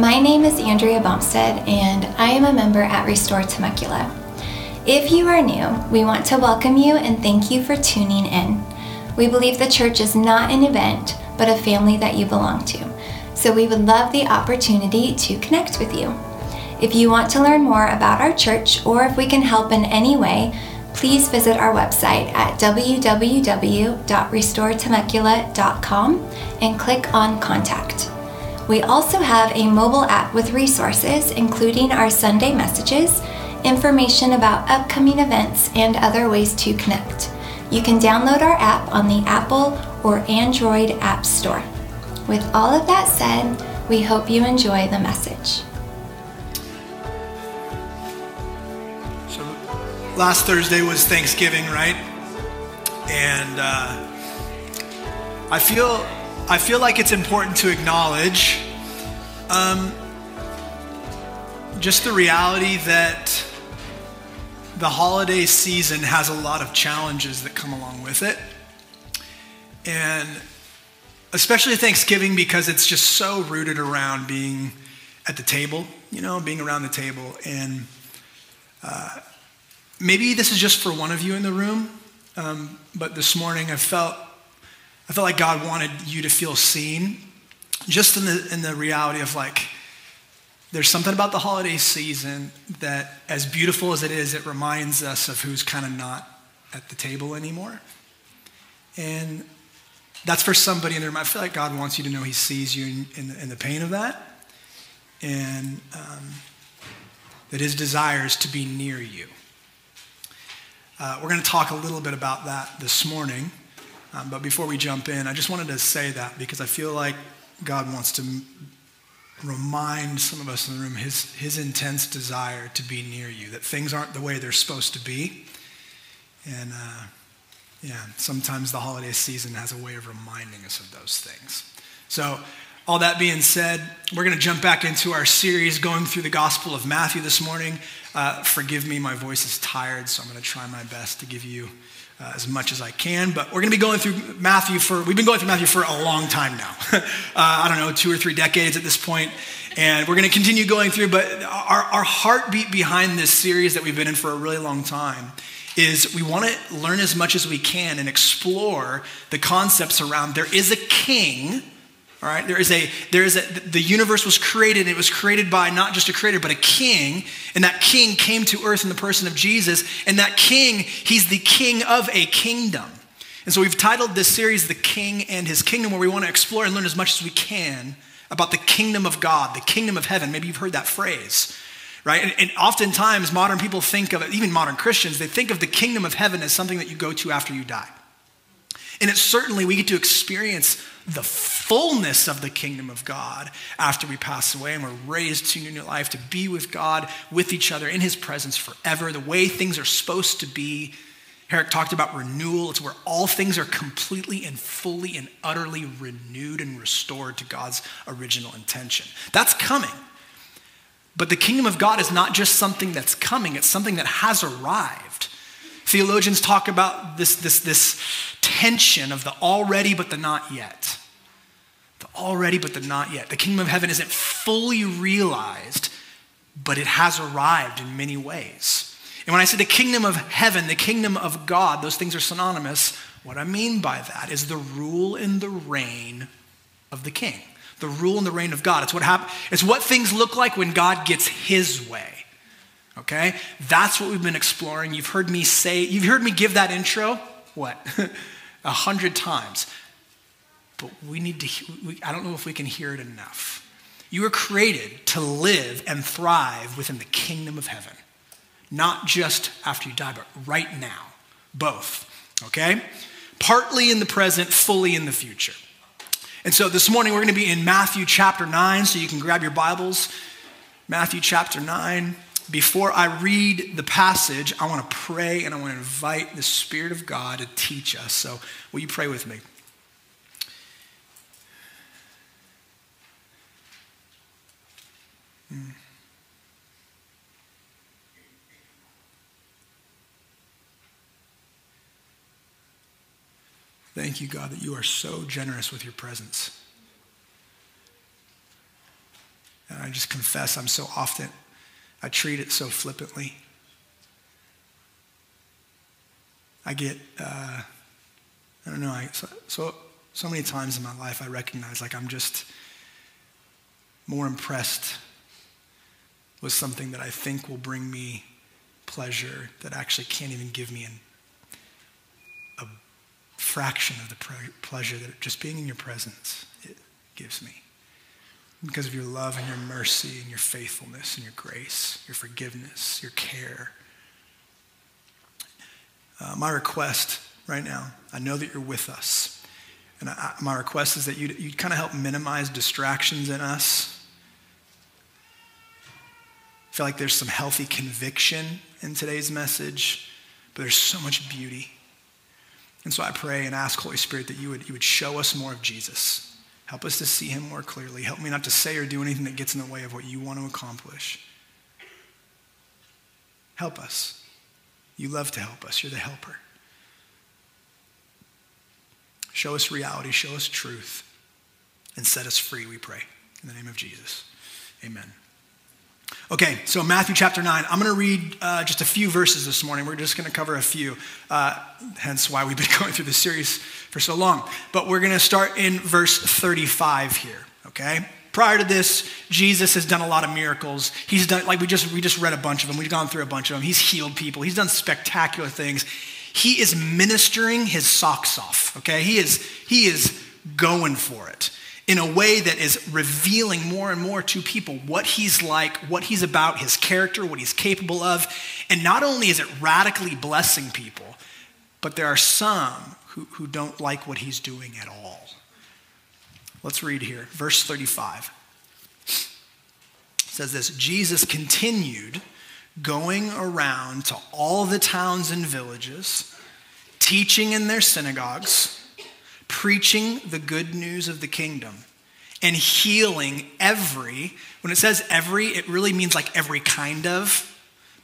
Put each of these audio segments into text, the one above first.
My name is Andrea Bumstead, and I am a member at Restore Temecula. If you are new, we want to welcome you and thank you for tuning in. We believe the church is not an event, but a family that you belong to. So we would love the opportunity to connect with you. If you want to learn more about our church or if we can help in any way, please visit our website at www.restoretemecula.com and click on Contact. We also have a mobile app with resources, including our Sunday messages, information about upcoming events, and other ways to connect. You can download our app on the Apple or Android App Store. With all of that said, we hope you enjoy the message. So last Thursday was Thanksgiving, right? And uh, I feel I feel like it's important to acknowledge um, just the reality that the holiday season has a lot of challenges that come along with it, and especially Thanksgiving because it's just so rooted around being at the table, you know, being around the table and. Uh, maybe this is just for one of you in the room, um, but this morning I felt I felt like God wanted you to feel seen, just in the in the reality of like there's something about the holiday season that, as beautiful as it is, it reminds us of who's kind of not at the table anymore, and that's for somebody in the room. I feel like God wants you to know He sees you in, in, in the pain of that, and um, that His desire is to be near you. Uh, we're going to talk a little bit about that this morning. Um, but before we jump in, I just wanted to say that because I feel like God wants to remind some of us in the room his, his intense desire to be near you, that things aren't the way they're supposed to be. And uh, yeah, sometimes the holiday season has a way of reminding us of those things. So, all that being said, we're going to jump back into our series going through the Gospel of Matthew this morning. Uh, forgive me, my voice is tired, so I'm going to try my best to give you uh, as much as I can. But we're going to be going through Matthew for, we've been going through Matthew for a long time now. uh, I don't know, two or three decades at this point. And we're going to continue going through, but our, our heartbeat behind this series that we've been in for a really long time is we want to learn as much as we can and explore the concepts around there is a king all right, there is a, there is a, the universe was created, it was created by not just a creator, but a king. And that king came to earth in the person of Jesus. And that king, he's the king of a kingdom. And so we've titled this series The King and His Kingdom, where we want to explore and learn as much as we can about the kingdom of God, the kingdom of heaven. Maybe you've heard that phrase, right? And, and oftentimes modern people think of it, even modern Christians, they think of the kingdom of heaven as something that you go to after you die. And it's certainly we get to experience the fullness of the kingdom of God after we pass away and we're raised to new life to be with God, with each other, in his presence forever, the way things are supposed to be. Eric talked about renewal. It's where all things are completely and fully and utterly renewed and restored to God's original intention. That's coming. But the kingdom of God is not just something that's coming, it's something that has arrived. Theologians talk about this, this, this tension of the already but the not yet. Already but the not yet. The kingdom of heaven isn't fully realized, but it has arrived in many ways. And when I say the kingdom of heaven, the kingdom of God, those things are synonymous. What I mean by that is the rule and the reign of the king. The rule and the reign of God. It's what happen- it's what things look like when God gets his way. Okay? That's what we've been exploring. You've heard me say, you've heard me give that intro, what? A hundred times. But we need to, we, I don't know if we can hear it enough. You were created to live and thrive within the kingdom of heaven. Not just after you die, but right now. Both. Okay? Partly in the present, fully in the future. And so this morning we're going to be in Matthew chapter 9, so you can grab your Bibles. Matthew chapter 9 before I read the passage, I want to pray and I want to invite the Spirit of God to teach us. So, will you pray with me? Hmm. Thank you, God, that you are so generous with your presence. And I just confess I'm so often, I treat it so flippantly. I get, uh, I don't know, I, so, so, so many times in my life I recognize like I'm just more impressed with something that I think will bring me pleasure that actually can't even give me an, a fraction of the pre- pleasure that just being in your presence it gives me. Because of your love and your mercy and your faithfulness and your grace, your forgiveness, your care. Uh, my request right now, I know that you're with us. And I, my request is that you'd, you'd kind of help minimize distractions in us I feel like there's some healthy conviction in today's message, but there's so much beauty. And so I pray and ask, Holy Spirit, that you would, you would show us more of Jesus. Help us to see him more clearly. Help me not to say or do anything that gets in the way of what you want to accomplish. Help us. You love to help us. You're the helper. Show us reality, show us truth, and set us free, we pray. In the name of Jesus. Amen. Okay, so Matthew chapter 9. I'm going to read uh, just a few verses this morning. We're just going to cover a few, uh, hence why we've been going through this series for so long. But we're going to start in verse 35 here, okay? Prior to this, Jesus has done a lot of miracles. He's done, like we just, we just read a bunch of them. We've gone through a bunch of them. He's healed people. He's done spectacular things. He is ministering his socks off, okay? He is, he is going for it in a way that is revealing more and more to people what he's like, what he's about, his character, what he's capable of. And not only is it radically blessing people, but there are some who, who don't like what he's doing at all. Let's read here, verse 35. It says this Jesus continued going around to all the towns and villages, teaching in their synagogues preaching the good news of the kingdom and healing every, when it says every, it really means like every kind of,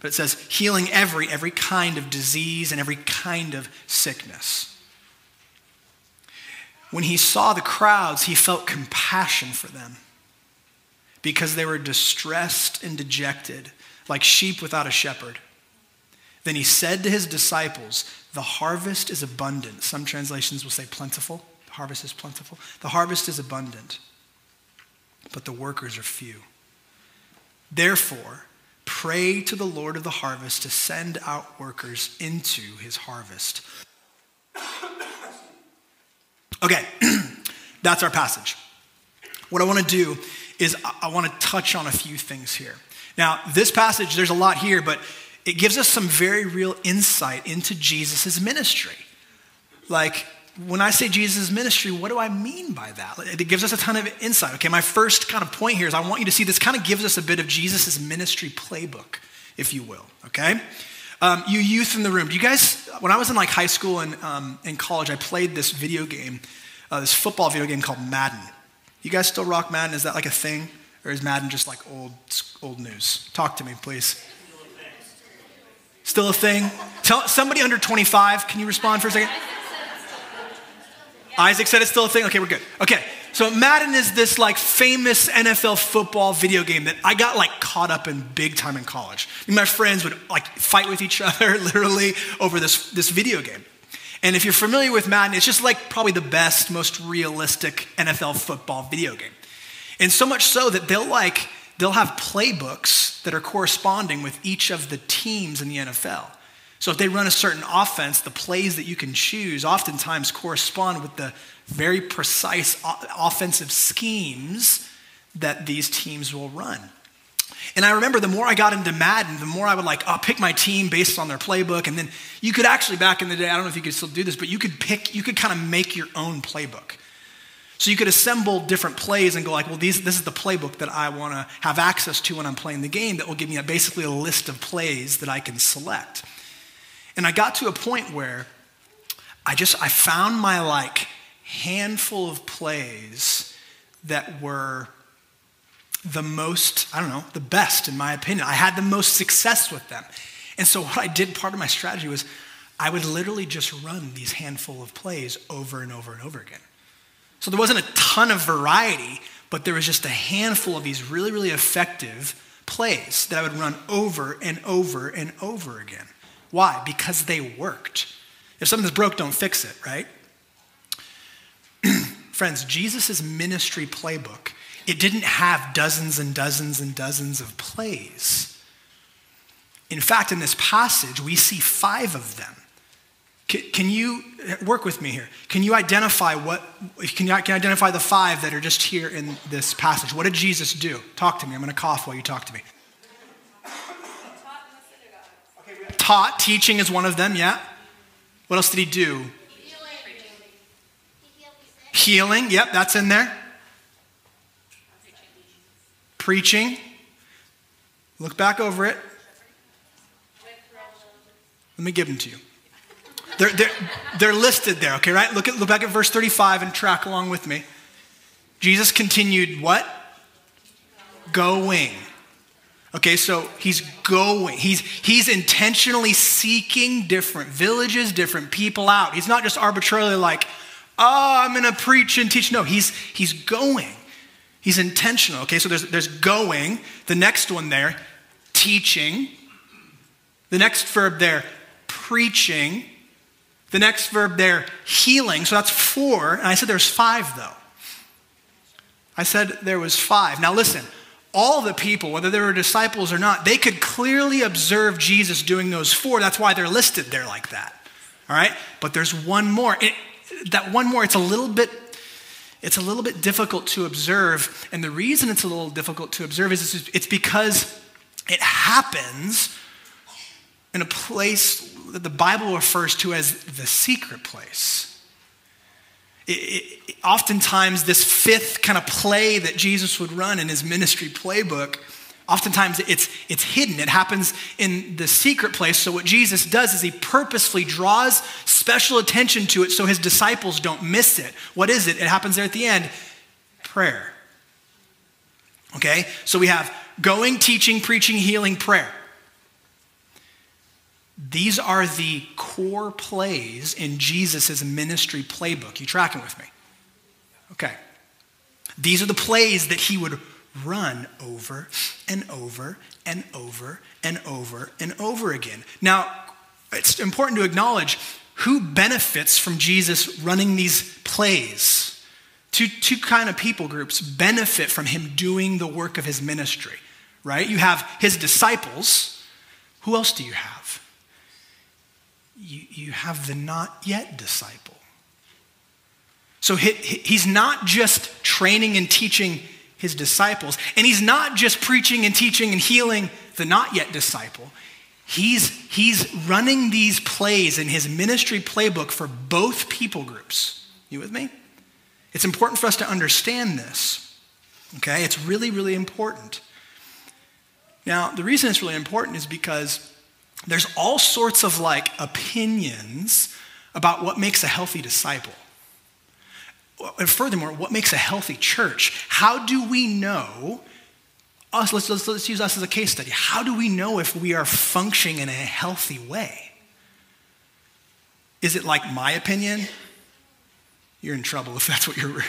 but it says healing every, every kind of disease and every kind of sickness. When he saw the crowds, he felt compassion for them because they were distressed and dejected, like sheep without a shepherd. Then he said to his disciples, The harvest is abundant. Some translations will say plentiful. The harvest is plentiful. The harvest is abundant, but the workers are few. Therefore, pray to the Lord of the harvest to send out workers into his harvest. Okay, that's our passage. What I want to do is I want to touch on a few things here. Now, this passage, there's a lot here, but it gives us some very real insight into Jesus' ministry. Like, when I say Jesus' ministry, what do I mean by that? It gives us a ton of insight. Okay, my first kind of point here is I want you to see this kind of gives us a bit of Jesus' ministry playbook, if you will, okay? Um, you youth in the room, do you guys, when I was in like high school and um, in college, I played this video game, uh, this football video game called Madden. You guys still rock Madden? Is that like a thing? Or is Madden just like old, old news? Talk to me, please. Still a thing? Tell somebody under 25, can you respond for a second? Isaac said it's still a thing? Okay, we're good. Okay, so Madden is this like famous NFL football video game that I got like caught up in big time in college. My friends would like fight with each other literally over this, this video game. And if you're familiar with Madden, it's just like probably the best, most realistic NFL football video game. And so much so that they'll like they'll have playbooks that are corresponding with each of the teams in the NFL. So if they run a certain offense, the plays that you can choose oftentimes correspond with the very precise offensive schemes that these teams will run. And I remember the more I got into Madden, the more I would like, I'll pick my team based on their playbook. And then you could actually, back in the day, I don't know if you could still do this, but you could pick, you could kind of make your own playbook. So you could assemble different plays and go like, well, these, this is the playbook that I want to have access to when I'm playing the game that will give me a, basically a list of plays that I can select. And I got to a point where I just, I found my like handful of plays that were the most, I don't know, the best in my opinion. I had the most success with them. And so what I did, part of my strategy was I would literally just run these handful of plays over and over and over again. So there wasn't a ton of variety, but there was just a handful of these really, really effective plays that I would run over and over and over again. Why? Because they worked. If something's broke, don't fix it, right? Friends, Jesus' ministry playbook, it didn't have dozens and dozens and dozens of plays. In fact, in this passage, we see five of them. Can, you work with me here? Can you identify what, can you, can you identify the five that are just here in this passage? What did Jesus do? Talk to me. I'm going to cough while you talk to me. Taught, teaching is one of them, yeah. What else did he do? Healing, yep, that's in there. Preaching. Look back over it. Let me give them to you. They're, they're, they're listed there, okay, right? Look, at, look back at verse 35 and track along with me. Jesus continued what? Going. Okay, so he's going. He's, he's intentionally seeking different villages, different people out. He's not just arbitrarily like, oh, I'm going to preach and teach. No, he's, he's going. He's intentional. Okay, so there's, there's going. The next one there, teaching. The next verb there, preaching. The next verb there, healing. So that's four. And I said there's five, though. I said there was five. Now listen, all the people, whether they were disciples or not, they could clearly observe Jesus doing those four. That's why they're listed there like that. All right? But there's one more. It, that one more, it's a little bit it's a little bit difficult to observe. And the reason it's a little difficult to observe is it's because it happens in a place that the Bible refers to as the secret place. It, it, oftentimes, this fifth kind of play that Jesus would run in his ministry playbook, oftentimes it's, it's hidden. It happens in the secret place. So, what Jesus does is he purposefully draws special attention to it so his disciples don't miss it. What is it? It happens there at the end prayer. Okay? So, we have going, teaching, preaching, healing, prayer. These are the core plays in Jesus' ministry playbook. You tracking with me? Okay. These are the plays that he would run over and over and over and over and over again. Now, it's important to acknowledge who benefits from Jesus running these plays. Two, two kind of people groups benefit from him doing the work of his ministry, right? You have his disciples. Who else do you have? You, you have the not yet disciple. So he, he's not just training and teaching his disciples, and he's not just preaching and teaching and healing the not yet disciple. He's, he's running these plays in his ministry playbook for both people groups. You with me? It's important for us to understand this. Okay? It's really, really important. Now, the reason it's really important is because there's all sorts of like opinions about what makes a healthy disciple. And furthermore, what makes a healthy church? How do we know? Us, let's, let's, let's use us as a case study. How do we know if we are functioning in a healthy way? Is it like my opinion? You're in trouble if that's what you're.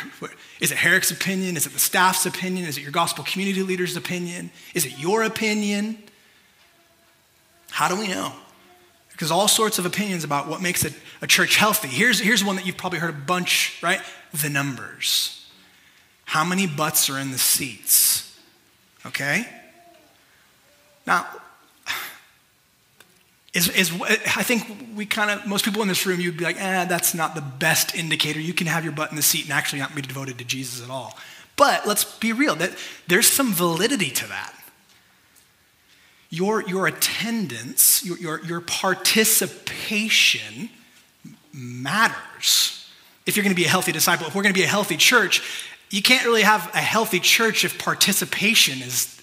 Is it Eric's opinion? Is it the staff's opinion? Is it your gospel community leader's opinion? Is it your opinion? How do we know? Because all sorts of opinions about what makes a, a church healthy. Here's, here's one that you've probably heard a bunch, right? The numbers. How many butts are in the seats? Okay? Now, is, is, I think we kind of, most people in this room, you'd be like, eh, that's not the best indicator. You can have your butt in the seat and actually not be devoted to Jesus at all. But let's be real, that there's some validity to that your, your attendance, your, your, your participation matters. If you're going to be a healthy disciple, if we're going to be a healthy church, you can't really have a healthy church if participation is,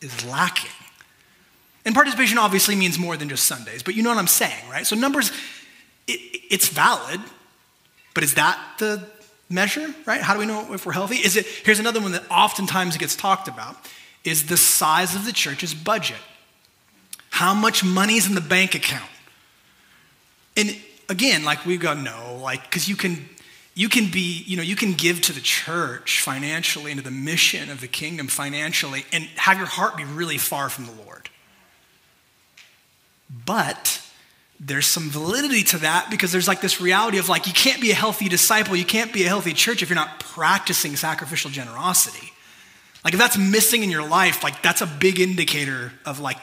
is lacking. And participation obviously means more than just Sundays, but you know what I'm saying, right? So numbers, it, it's valid, but is that the measure, right? How do we know if we're healthy? Is it, here's another one that oftentimes gets talked about, is the size of the church's budget. How much money's in the bank account? And again, like we go, no, like, because you can, you can be, you know, you can give to the church financially into the mission of the kingdom financially and have your heart be really far from the Lord. But there's some validity to that because there's like this reality of like you can't be a healthy disciple, you can't be a healthy church if you're not practicing sacrificial generosity. Like if that's missing in your life, like that's a big indicator of like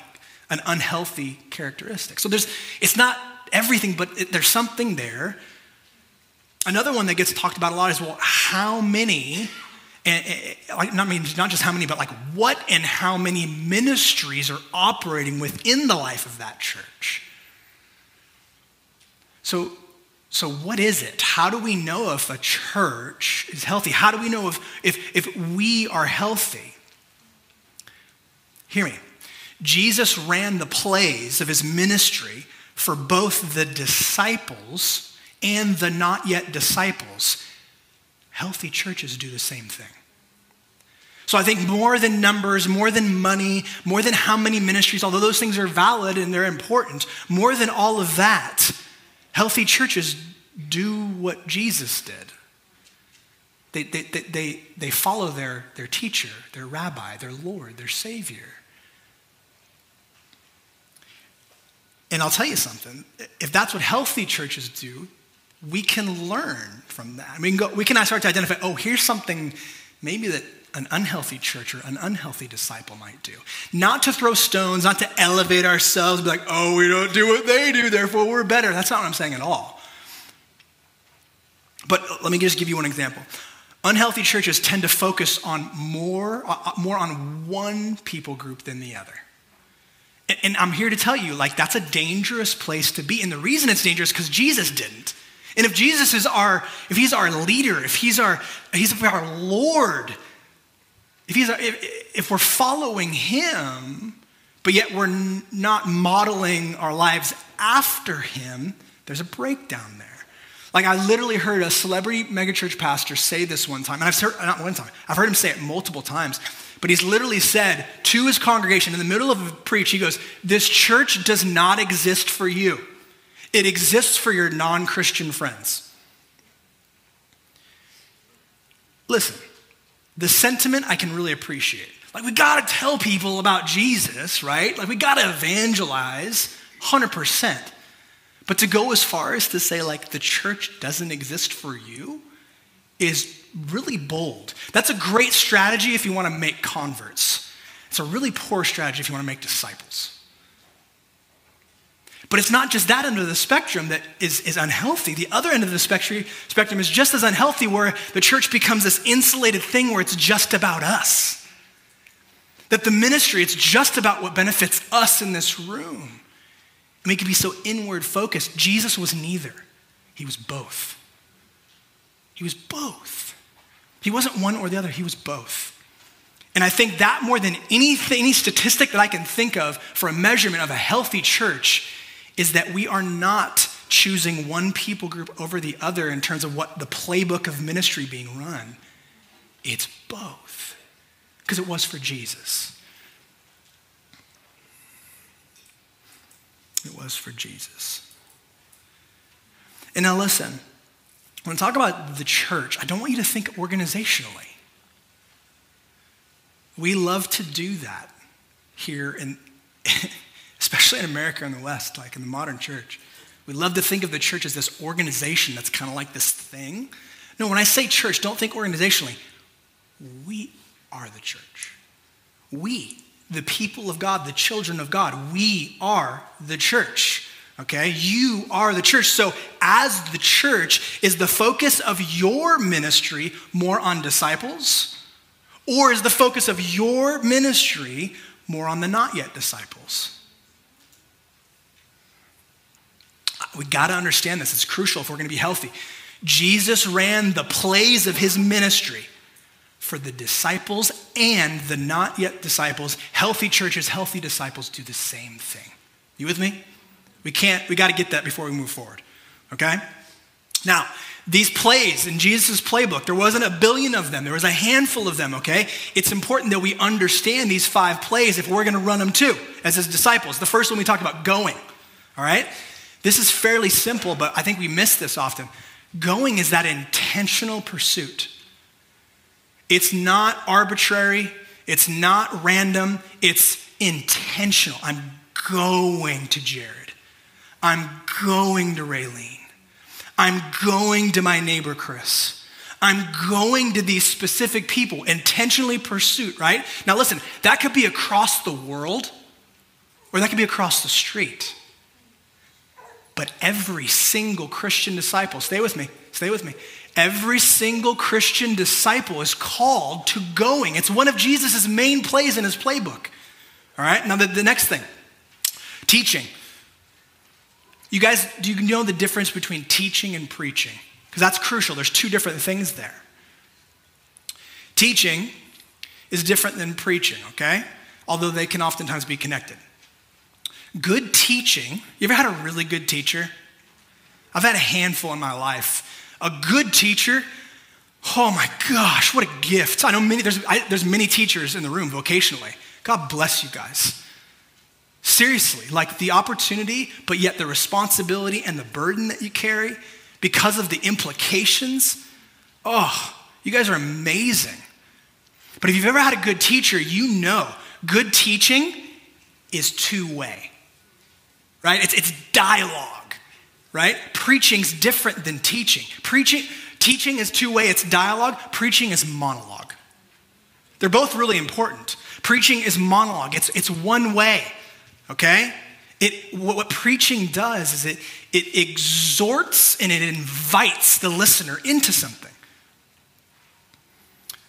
an unhealthy characteristic. So there's it's not everything, but it, there's something there Another one that gets talked about a lot is well, how many, and, like not, I mean, not just how many, but like what and how many ministries are operating within the life of that church? So, so what is it? How do we know if a church is healthy? How do we know if, if, if we are healthy? Hear me. Jesus ran the plays of his ministry for both the disciples and the not yet disciples, healthy churches do the same thing. So I think more than numbers, more than money, more than how many ministries, although those things are valid and they're important, more than all of that, healthy churches do what Jesus did. They, they, they, they, they follow their, their teacher, their rabbi, their Lord, their Savior. And I'll tell you something if that's what healthy churches do, we can learn from that. We can, go, we can start to identify, oh, here's something maybe that an unhealthy church or an unhealthy disciple might do. Not to throw stones, not to elevate ourselves, be like, oh, we don't do what they do, therefore we're better. That's not what I'm saying at all. But let me just give you one example. Unhealthy churches tend to focus on more, uh, more on one people group than the other. And, I'm here to tell you, like, that's a dangerous place to be. And the reason it's dangerous because Jesus didn't. And if Jesus is our, if he's our leader, if he's our, he's our Lord, if, he's our, if, if we're following him, but yet we're n- not modeling our lives after him, there's a breakdown there. Like I literally heard a celebrity megachurch pastor say this one time, and I've heard not one time, I've heard him say it multiple times. But he's literally said to his congregation in the middle of a preach, he goes, This church does not exist for you. It exists for your non Christian friends. Listen, the sentiment I can really appreciate. Like, we gotta tell people about Jesus, right? Like, we gotta evangelize 100%. But to go as far as to say, like, the church doesn't exist for you is really bold. That's a great strategy if you wanna make converts. It's a really poor strategy if you wanna make disciples. But it's not just that end of the spectrum that is, is unhealthy. The other end of the spectrum, spectrum is just as unhealthy, where the church becomes this insulated thing where it's just about us. That the ministry, it's just about what benefits us in this room. And we can be so inward focused. Jesus was neither, he was both. He was both. He wasn't one or the other, he was both. And I think that more than anything, any statistic that I can think of for a measurement of a healthy church is that we are not choosing one people group over the other in terms of what the playbook of ministry being run. It's both, because it was for Jesus. It was for Jesus. And now listen, when I talk about the church, I don't want you to think organizationally. We love to do that here in especially in America and the West, like in the modern church. We love to think of the church as this organization that's kind of like this thing. No, when I say church, don't think organizationally. We are the church. We, the people of God, the children of God, we are the church. Okay? You are the church. So, as the church, is the focus of your ministry more on disciples? Or is the focus of your ministry more on the not yet disciples? We got to understand this. It's crucial if we're going to be healthy. Jesus ran the plays of his ministry for the disciples and the not yet disciples. Healthy churches, healthy disciples do the same thing. You with me? We can't, we got to get that before we move forward. Okay? Now, these plays in Jesus' playbook, there wasn't a billion of them, there was a handful of them, okay? It's important that we understand these five plays if we're gonna run them too, as his disciples. The first one we talked about going, all right? This is fairly simple, but I think we miss this often. Going is that intentional pursuit. It's not arbitrary, it's not random, it's intentional. I'm going to Jared. I'm going to Raylene. I'm going to my neighbor Chris. I'm going to these specific people, intentionally pursuit, right? Now listen, that could be across the world or that could be across the street. But every single Christian disciple, stay with me, stay with me. Every single Christian disciple is called to going. It's one of Jesus' main plays in his playbook. All right, now the, the next thing teaching. You guys, do you know the difference between teaching and preaching? Because that's crucial. There's two different things there. Teaching is different than preaching, okay? Although they can oftentimes be connected. Good teaching, you ever had a really good teacher? I've had a handful in my life. A good teacher, oh my gosh, what a gift. I know many, there's, I, there's many teachers in the room vocationally. God bless you guys. Seriously, like the opportunity, but yet the responsibility and the burden that you carry because of the implications. Oh, you guys are amazing. But if you've ever had a good teacher, you know good teaching is two way, right? It's, it's dialogue, right? Preaching's different than teaching. Preaching, teaching is two way, it's dialogue. Preaching is monologue. They're both really important. Preaching is monologue, it's, it's one way, okay? It, what, preaching does is it, it exhorts and it invites the listener into something.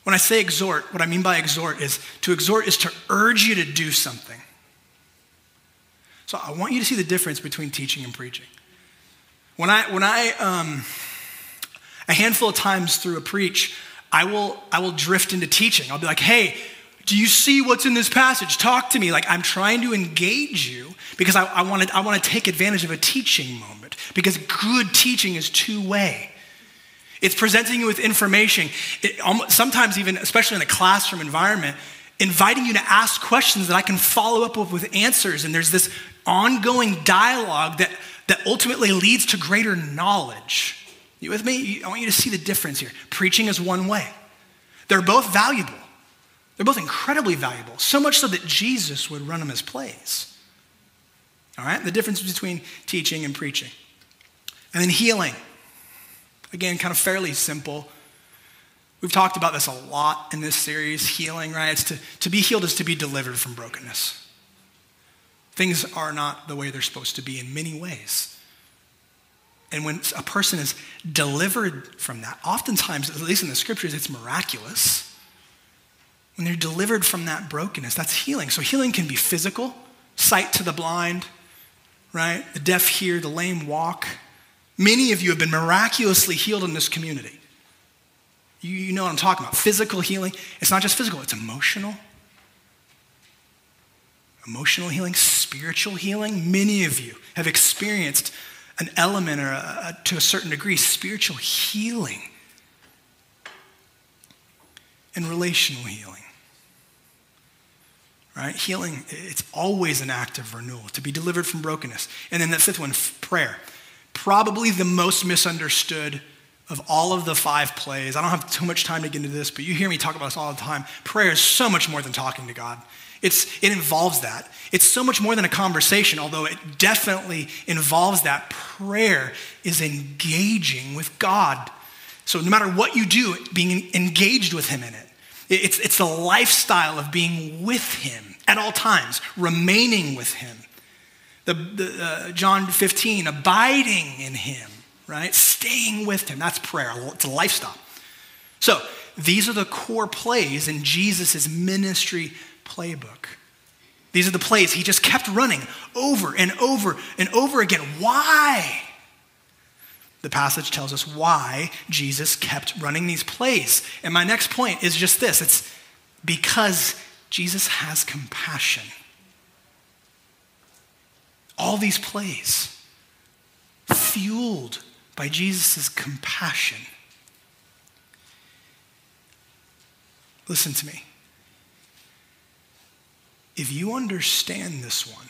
When I say exhort, what I mean by exhort is to exhort is to urge you to do something. So I want you to see the difference between teaching and preaching. When I, when I, um, a handful of times through a preach, I will, I will drift into teaching. I'll be like, hey, do you see what's in this passage? Talk to me. Like I'm trying to engage you because I, I want to take advantage of a teaching moment because good teaching is two way. It's presenting you with information. It, sometimes even, especially in a classroom environment, inviting you to ask questions that I can follow up with, with answers. And there's this ongoing dialogue that, that ultimately leads to greater knowledge. You with me? I want you to see the difference here. Preaching is one way. They're both valuable. They're both incredibly valuable, so much so that Jesus would run them as plays. All right? The difference between teaching and preaching. And then healing. Again, kind of fairly simple. We've talked about this a lot in this series healing, right? It's to, to be healed is to be delivered from brokenness. Things are not the way they're supposed to be in many ways. And when a person is delivered from that, oftentimes, at least in the scriptures, it's miraculous. When they're delivered from that brokenness, that's healing. So healing can be physical, sight to the blind, right? The deaf hear, the lame walk. Many of you have been miraculously healed in this community. You, you know what I'm talking about. Physical healing. It's not just physical, it's emotional. Emotional healing, spiritual healing. Many of you have experienced an element or a, a, to a certain degree spiritual healing and relational healing right? Healing, it's always an act of renewal, to be delivered from brokenness. And then the fifth one, prayer. Probably the most misunderstood of all of the five plays. I don't have too much time to get into this, but you hear me talk about this all the time. Prayer is so much more than talking to God. It's, it involves that. It's so much more than a conversation, although it definitely involves that. Prayer is engaging with God. So no matter what you do, being engaged with Him in it. It's, it's the lifestyle of being with him at all times, remaining with him. The, the uh, John 15, abiding in him, right? Staying with him. That's prayer. It's a lifestyle. So these are the core plays in Jesus' ministry playbook. These are the plays he just kept running over and over and over again. Why? The passage tells us why Jesus kept running these plays. And my next point is just this it's because Jesus has compassion. All these plays, fueled by Jesus' compassion. Listen to me. If you understand this one,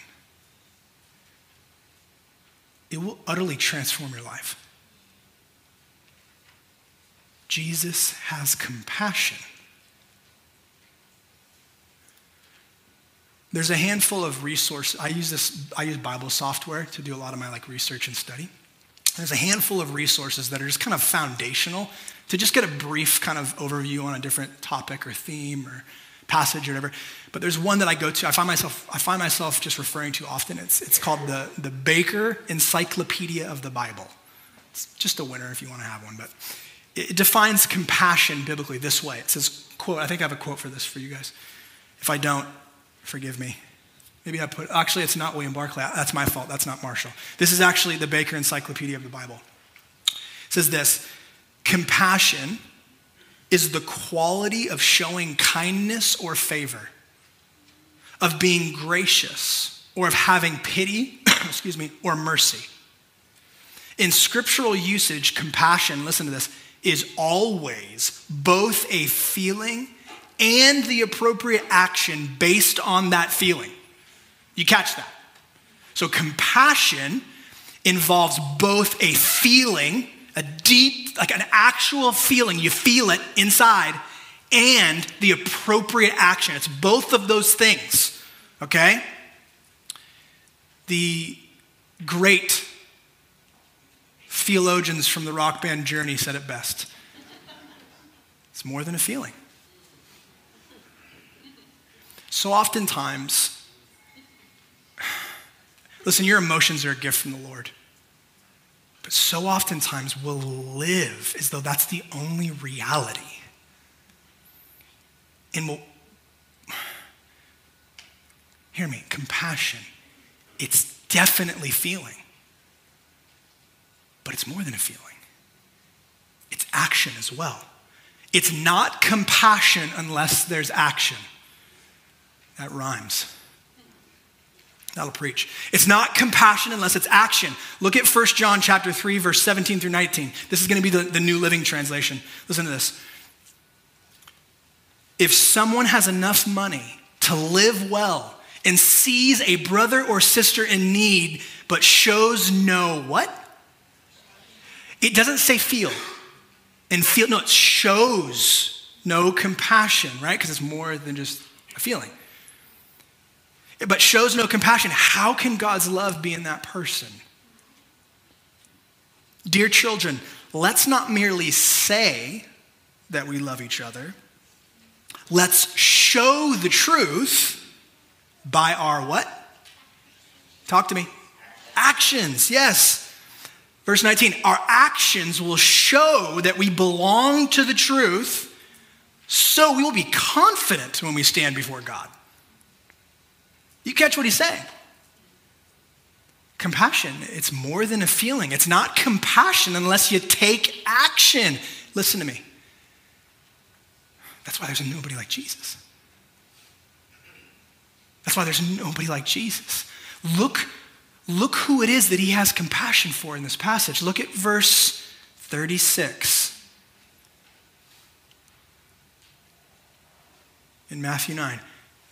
it will utterly transform your life. Jesus has compassion. There's a handful of resources. I use this, I use Bible software to do a lot of my like research and study. There's a handful of resources that are just kind of foundational to just get a brief kind of overview on a different topic or theme or passage or whatever. But there's one that I go to, I find myself, I find myself just referring to often. It's, it's called the, the Baker Encyclopedia of the Bible. It's just a winner if you want to have one, but it defines compassion biblically this way. It says, quote, I think I have a quote for this for you guys. If I don't, forgive me. Maybe I put, actually, it's not William Barclay. That's my fault. That's not Marshall. This is actually the Baker Encyclopedia of the Bible. It says this compassion is the quality of showing kindness or favor, of being gracious, or of having pity, excuse me, or mercy. In scriptural usage, compassion, listen to this, is always both a feeling and the appropriate action based on that feeling. You catch that? So, compassion involves both a feeling, a deep, like an actual feeling, you feel it inside, and the appropriate action. It's both of those things, okay? The great theologians from the rock band Journey said it best it's more than a feeling. So oftentimes, listen, your emotions are a gift from the Lord. But so oftentimes we'll live as though that's the only reality. And we'll, hear me, compassion, it's definitely feeling. But it's more than a feeling, it's action as well. It's not compassion unless there's action. That rhymes. That'll preach. It's not compassion unless it's action. Look at 1 John chapter 3, verse 17 through 19. This is going to be the, the New Living Translation. Listen to this. If someone has enough money to live well and sees a brother or sister in need, but shows no what? It doesn't say feel. And feel, no, it shows no compassion, right? Because it's more than just a feeling but shows no compassion, how can God's love be in that person? Dear children, let's not merely say that we love each other. Let's show the truth by our what? Talk to me. Actions, yes. Verse 19, our actions will show that we belong to the truth, so we will be confident when we stand before God. You catch what he's saying? Compassion, it's more than a feeling. It's not compassion unless you take action. Listen to me. That's why there's nobody like Jesus. That's why there's nobody like Jesus. Look, look who it is that he has compassion for in this passage. Look at verse 36. In Matthew 9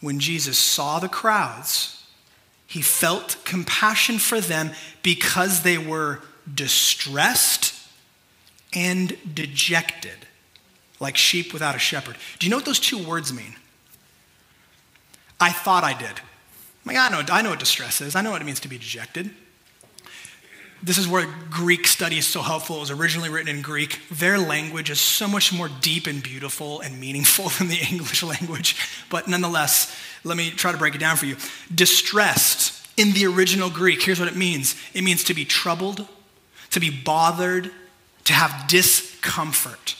when Jesus saw the crowds, he felt compassion for them because they were distressed and dejected, like sheep without a shepherd. Do you know what those two words mean? I thought I did. I'm like, I know, I know what distress is. I know what it means to be dejected. This is where Greek study is so helpful. It was originally written in Greek. Their language is so much more deep and beautiful and meaningful than the English language. But nonetheless, let me try to break it down for you. Distressed in the original Greek, here's what it means it means to be troubled, to be bothered, to have discomfort.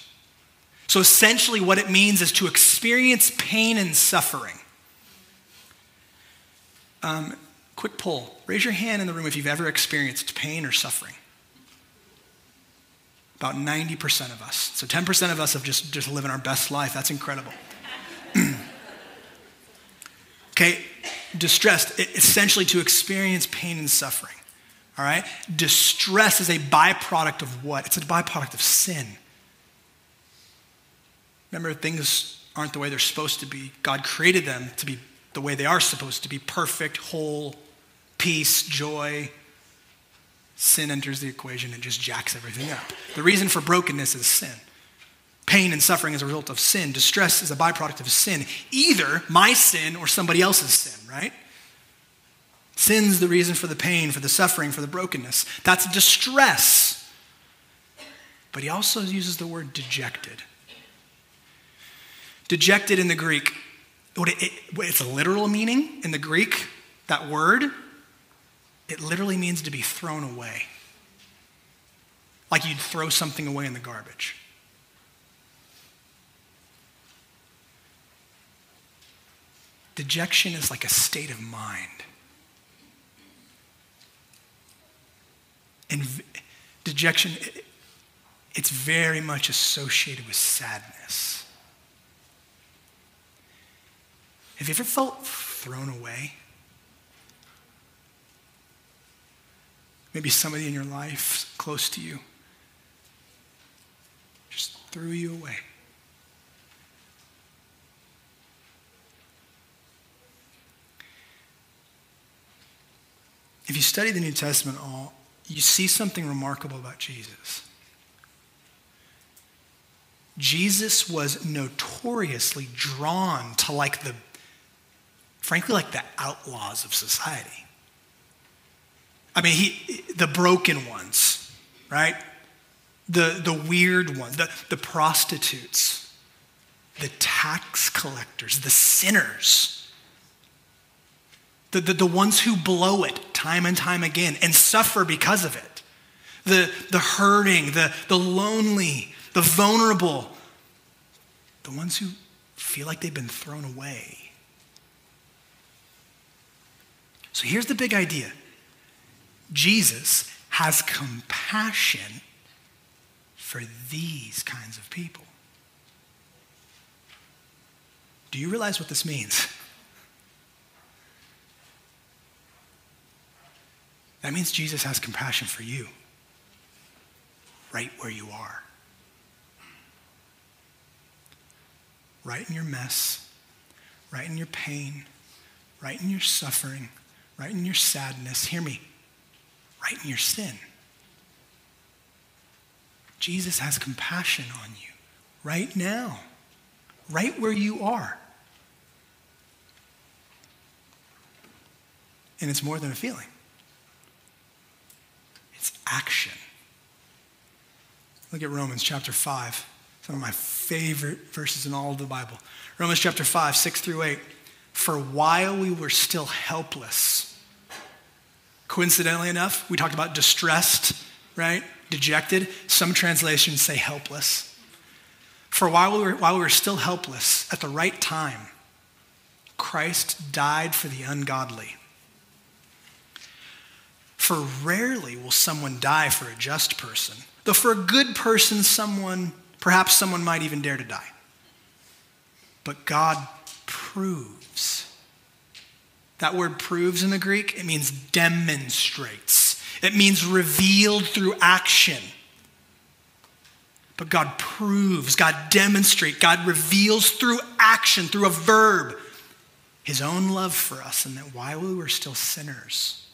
So essentially, what it means is to experience pain and suffering. Um, Quick poll. Raise your hand in the room if you've ever experienced pain or suffering. About 90% of us. So 10% of us have just, just living our best life. That's incredible. okay, distressed, essentially to experience pain and suffering. All right? Distress is a byproduct of what? It's a byproduct of sin. Remember, things aren't the way they're supposed to be. God created them to be the way they are supposed to be perfect, whole, peace, joy. Sin enters the equation and just jacks everything up. The reason for brokenness is sin. Pain and suffering is a result of sin. Distress is a byproduct of sin, either my sin or somebody else's sin, right? Sin's the reason for the pain, for the suffering, for the brokenness. That's distress. But he also uses the word dejected. Dejected in the Greek, what it, it, it's a literal meaning in the Greek, that word, it literally means to be thrown away. Like you'd throw something away in the garbage. Dejection is like a state of mind. And dejection, it's very much associated with sadness. Have you ever felt thrown away? Maybe somebody in your life close to you just threw you away. If you study the New Testament all, you see something remarkable about Jesus. Jesus was notoriously drawn to like the, frankly, like the outlaws of society. I mean, he, the broken ones, right? The, the weird ones, the, the prostitutes, the tax collectors, the sinners the, the, the ones who blow it time and time again and suffer because of it, the, the hurting, the, the lonely, the vulnerable, the ones who feel like they've been thrown away. So here's the big idea Jesus has compassion for these kinds of people. Do you realize what this means? That means Jesus has compassion for you right where you are. Right in your mess, right in your pain, right in your suffering, right in your sadness. Hear me, right in your sin. Jesus has compassion on you right now, right where you are. And it's more than a feeling it's action. Look at Romans chapter 5, some of my favorite verses in all of the Bible. Romans chapter 5, 6 through 8. For while we were still helpless, coincidentally enough, we talked about distressed, right? Dejected. Some translations say helpless. For while we were, while we were still helpless, at the right time, Christ died for the ungodly. For rarely will someone die for a just person, though for a good person, someone, perhaps someone might even dare to die. But God proves. That word proves in the Greek, it means demonstrates. It means revealed through action. But God proves, God demonstrates, God reveals through action, through a verb, his own love for us, and that while we were still sinners,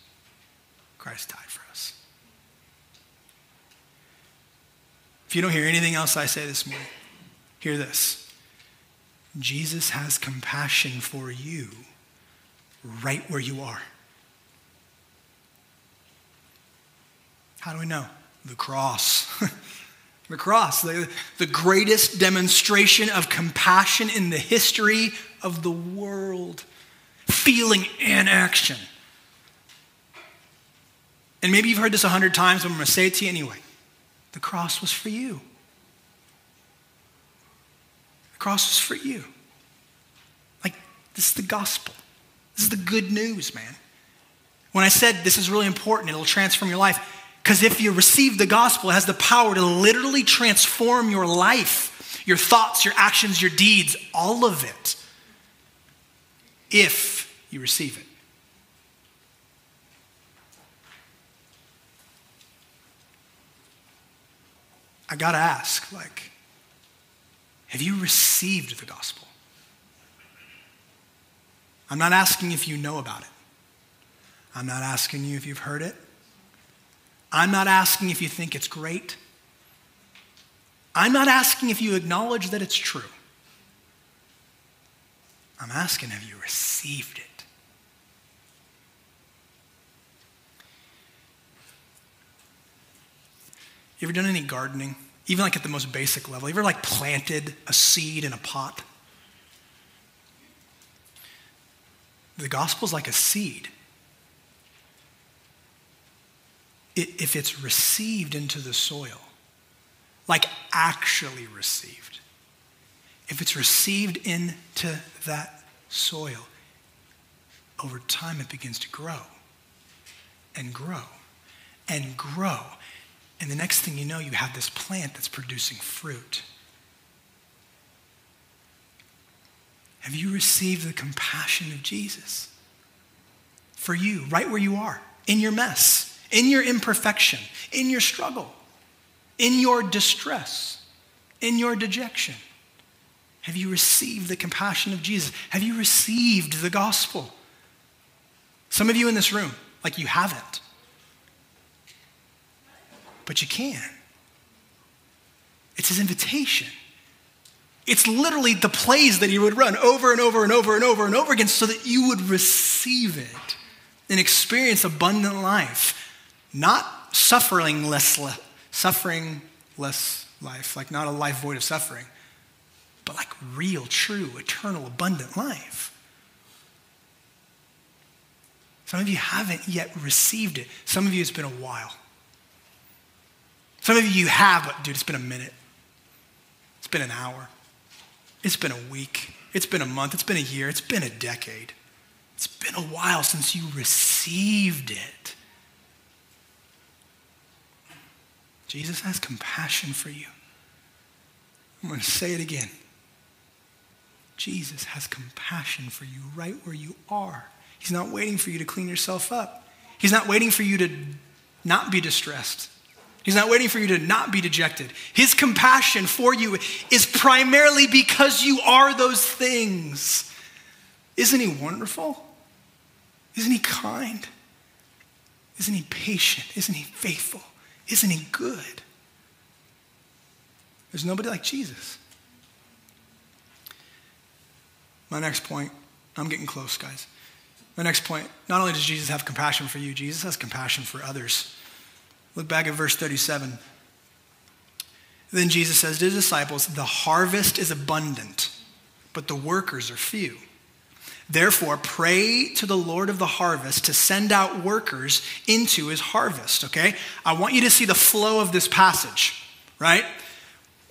Christ died for us. If you don't hear anything else I say this morning, hear this Jesus has compassion for you right where you are. How do we know? The cross. the cross, the, the greatest demonstration of compassion in the history of the world. Feeling and action. And maybe you've heard this a hundred times, but I'm going to say it to you anyway. The cross was for you. The cross was for you. Like, this is the gospel. This is the good news, man. When I said this is really important, it'll transform your life. Because if you receive the gospel, it has the power to literally transform your life, your thoughts, your actions, your deeds, all of it. If you receive it. I got to ask, like, have you received the gospel? I'm not asking if you know about it. I'm not asking you if you've heard it. I'm not asking if you think it's great. I'm not asking if you acknowledge that it's true. I'm asking, have you received it? You ever done any gardening? Even like at the most basic level? You ever like planted a seed in a pot? The gospel's like a seed. If it's received into the soil, like actually received, if it's received into that soil, over time it begins to grow and grow and grow. And the next thing you know, you have this plant that's producing fruit. Have you received the compassion of Jesus for you, right where you are, in your mess, in your imperfection, in your struggle, in your distress, in your dejection? Have you received the compassion of Jesus? Have you received the gospel? Some of you in this room, like you haven't but you can. It's his invitation. It's literally the plays that he would run over and over and over and over and over again so that you would receive it and experience abundant life. Not suffering less, suffering less life, like not a life void of suffering, but like real, true, eternal, abundant life. Some of you haven't yet received it. Some of you, it's been a while. Some of you have, but dude, it's been a minute. It's been an hour. It's been a week. It's been a month. It's been a year. It's been a decade. It's been a while since you received it. Jesus has compassion for you. I'm going to say it again. Jesus has compassion for you right where you are. He's not waiting for you to clean yourself up. He's not waiting for you to not be distressed. He's not waiting for you to not be dejected. His compassion for you is primarily because you are those things. Isn't he wonderful? Isn't he kind? Isn't he patient? Isn't he faithful? Isn't he good? There's nobody like Jesus. My next point, I'm getting close, guys. My next point, not only does Jesus have compassion for you, Jesus has compassion for others. Look back at verse 37. Then Jesus says to his disciples, The harvest is abundant, but the workers are few. Therefore, pray to the Lord of the harvest to send out workers into his harvest, okay? I want you to see the flow of this passage, right?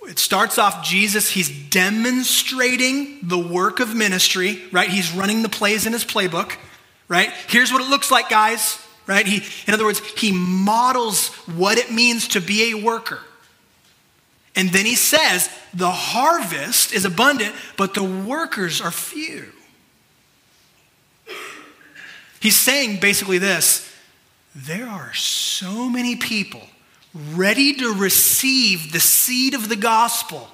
It starts off Jesus, he's demonstrating the work of ministry, right? He's running the plays in his playbook, right? Here's what it looks like, guys right? He, in other words, he models what it means to be a worker. And then he says, the harvest is abundant, but the workers are few. He's saying basically this there are so many people ready to receive the seed of the gospel,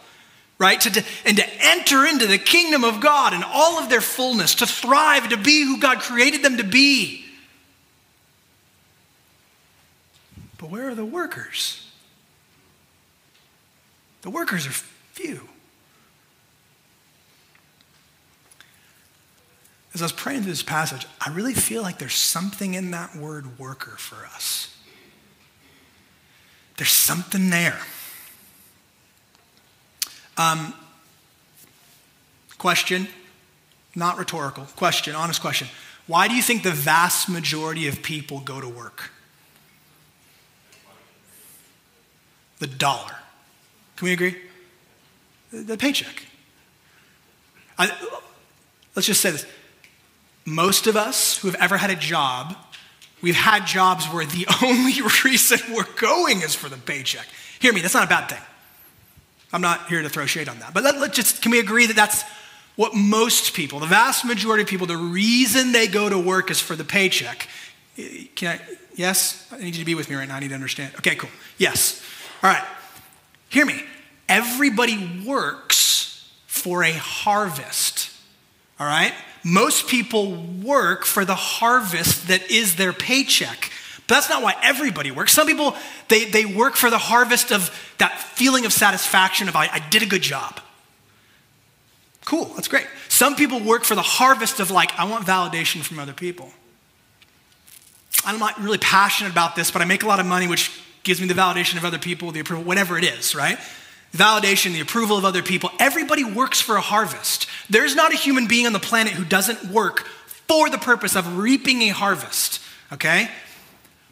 right? To, to, and to enter into the kingdom of God and all of their fullness, to thrive, to be who God created them to be. But where are the workers? The workers are few. As I was praying through this passage, I really feel like there's something in that word worker for us. There's something there. Um, question, not rhetorical, question, honest question. Why do you think the vast majority of people go to work? The dollar. Can we agree? The paycheck. I, let's just say this. Most of us who have ever had a job, we've had jobs where the only reason we're going is for the paycheck. Hear me, that's not a bad thing. I'm not here to throw shade on that. But let, let just, can we agree that that's what most people, the vast majority of people, the reason they go to work is for the paycheck? Can I, yes? I need you to be with me right now. I need to understand. Okay, cool. Yes. All right, hear me. Everybody works for a harvest. All right? Most people work for the harvest that is their paycheck. But that's not why everybody works. Some people, they, they work for the harvest of that feeling of satisfaction of, I, I did a good job. Cool, that's great. Some people work for the harvest of, like, I want validation from other people. I'm not really passionate about this, but I make a lot of money, which gives me the validation of other people, the approval, whatever it is, right? Validation, the approval of other people. Everybody works for a harvest. There's not a human being on the planet who doesn't work for the purpose of reaping a harvest, okay?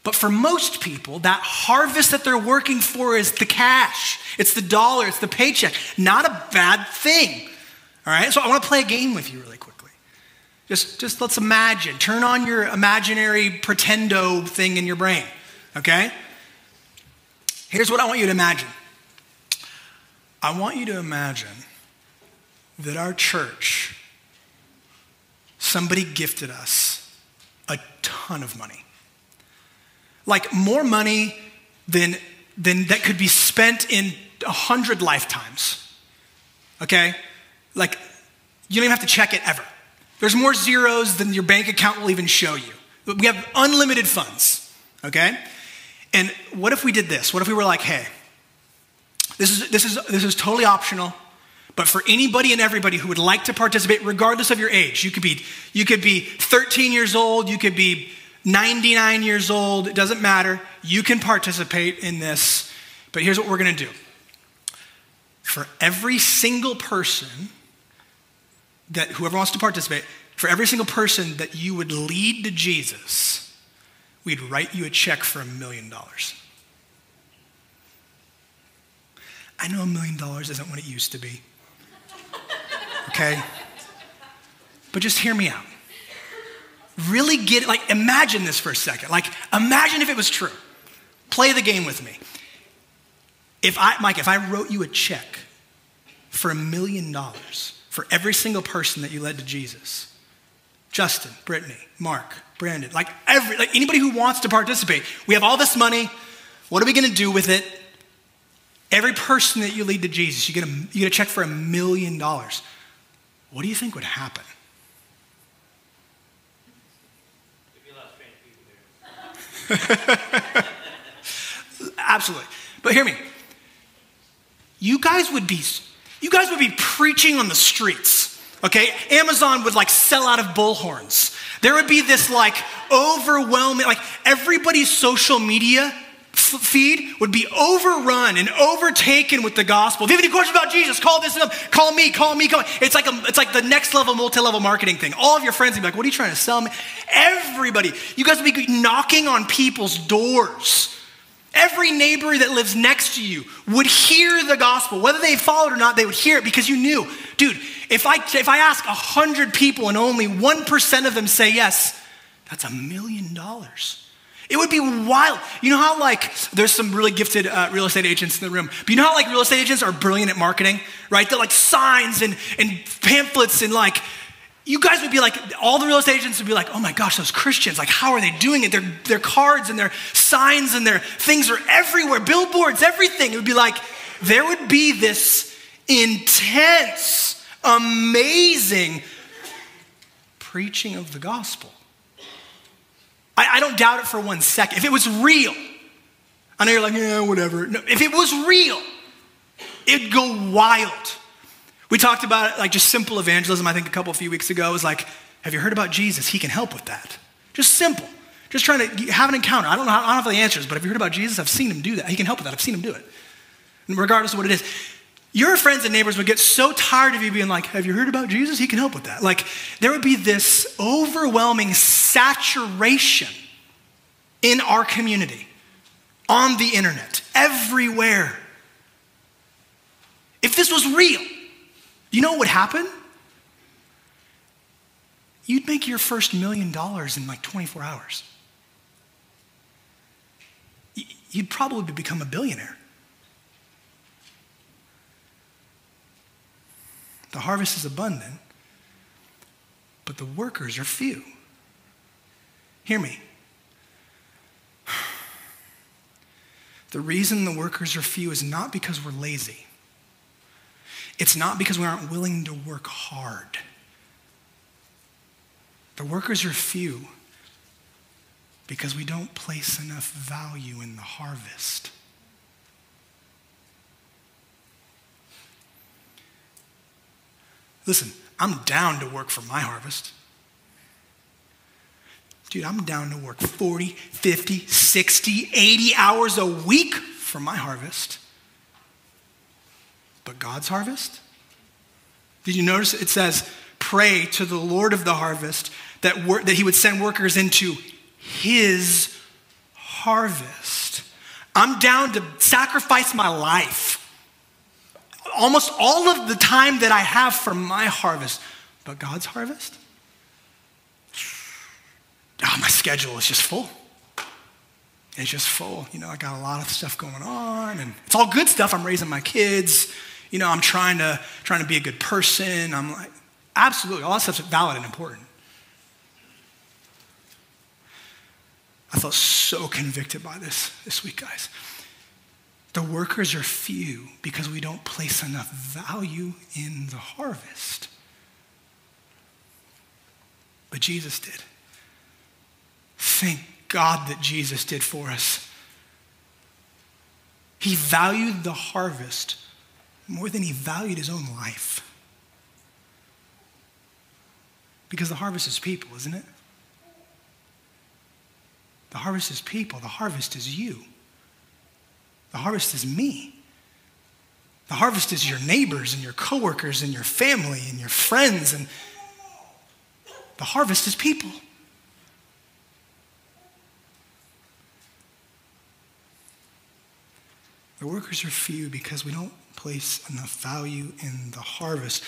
But for most people, that harvest that they're working for is the cash, it's the dollar, it's the paycheck. Not a bad thing, all right? So I want to play a game with you really quickly. Just, just let's imagine. Turn on your imaginary pretendo thing in your brain, okay? Here's what I want you to imagine I want you to imagine that our church, somebody gifted us a ton of money. Like more money than, than that could be spent in a hundred lifetimes. Okay? Like, you don't even have to check it ever. There's more zeros than your bank account will even show you. We have unlimited funds. Okay? And what if we did this? What if we were like, hey, this is, this is, this is totally optional, but for anybody and everybody who would like to participate, regardless of your age, you could be, you could be 13 years old, you could be 99 years old, it doesn't matter. You can participate in this. But here's what we're going to do for every single person that whoever wants to participate, for every single person that you would lead to Jesus, we'd write you a check for a million dollars. I know a million dollars isn't what it used to be. Okay? But just hear me out. Really get, like, imagine this for a second. Like, imagine if it was true. Play the game with me. If I, Mike, if I wrote you a check for a million dollars for every single person that you led to Jesus, Justin, Brittany, Mark, Brandon, like every, like anybody who wants to participate. We have all this money. What are we going to do with it? Every person that you lead to Jesus, you get a, you get a check for a million dollars. What do you think would happen? Absolutely. But hear me. You guys would be you guys would be preaching on the streets. Okay? Amazon would like sell out of bullhorns. There would be this like overwhelming, like everybody's social media f- feed would be overrun and overtaken with the gospel. If you have any questions about Jesus, call this up. Call me, call me, call me. It's like, a, it's like the next level, multi level marketing thing. All of your friends would be like, what are you trying to sell me? Everybody, you guys would be knocking on people's doors. Every neighbor that lives next to you would hear the gospel. Whether they followed or not, they would hear it because you knew, dude, if I, if I ask 100 people and only 1% of them say yes, that's a million dollars. It would be wild. You know how, like, there's some really gifted uh, real estate agents in the room, but you know how, like, real estate agents are brilliant at marketing, right? They're like signs and, and pamphlets and, like, you guys would be like, all the real estate agents would be like, oh my gosh, those Christians, like, how are they doing it? Their, their cards and their signs and their things are everywhere, billboards, everything. It would be like, there would be this intense amazing preaching of the gospel. I, I, don't doubt it for one second. If it was real, I know you're like, yeah, whatever. No, if it was real, it'd go wild. We talked about like just simple evangelism, I think a couple, few weeks ago. Was like, have you heard about Jesus? He can help with that. Just simple. Just trying to have an encounter. I don't know, I don't have the answers, but have you heard about Jesus? I've seen him do that. He can help with that. I've seen him do it. And regardless of what it is, your friends and neighbors would get so tired of you being like, Have you heard about Jesus? He can help with that. Like, there would be this overwhelming saturation in our community, on the internet, everywhere. If this was real, you know what would happen? You'd make your first million dollars in like 24 hours. You'd probably become a billionaire. The harvest is abundant, but the workers are few. Hear me. The reason the workers are few is not because we're lazy. It's not because we aren't willing to work hard. The workers are few because we don't place enough value in the harvest. Listen, I'm down to work for my harvest. Dude, I'm down to work 40, 50, 60, 80 hours a week for my harvest. But God's harvest? Did you notice it says, pray to the Lord of the harvest that, wor- that he would send workers into his harvest? I'm down to sacrifice my life almost all of the time that I have for my harvest. But God's harvest? Oh, my schedule is just full. It's just full. You know, I got a lot of stuff going on, and it's all good stuff. I'm raising my kids. You know, I'm trying to trying to be a good person. I'm like, absolutely, all that stuff's valid and important. I felt so convicted by this this week, guys. The workers are few because we don't place enough value in the harvest. But Jesus did. Thank God that Jesus did for us. He valued the harvest more than he valued his own life. Because the harvest is people, isn't it? The harvest is people, the harvest is you. The harvest is me. The harvest is your neighbors and your coworkers and your family and your friends and the harvest is people. The workers are few because we don't place enough value in the harvest,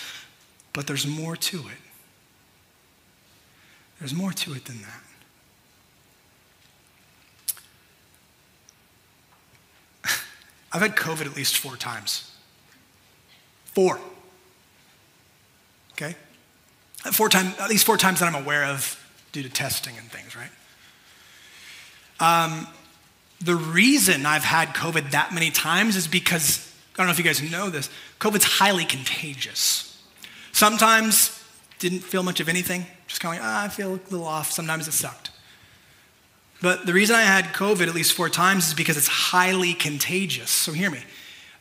but there's more to it. There's more to it than that. I've had COVID at least four times. Four. Okay? Four times, at least four times that I'm aware of due to testing and things, right? Um, the reason I've had COVID that many times is because, I don't know if you guys know this, COVID's highly contagious. Sometimes didn't feel much of anything, just kind of like, ah, I feel a little off. Sometimes it sucked. But the reason I had COVID at least four times is because it's highly contagious. So hear me.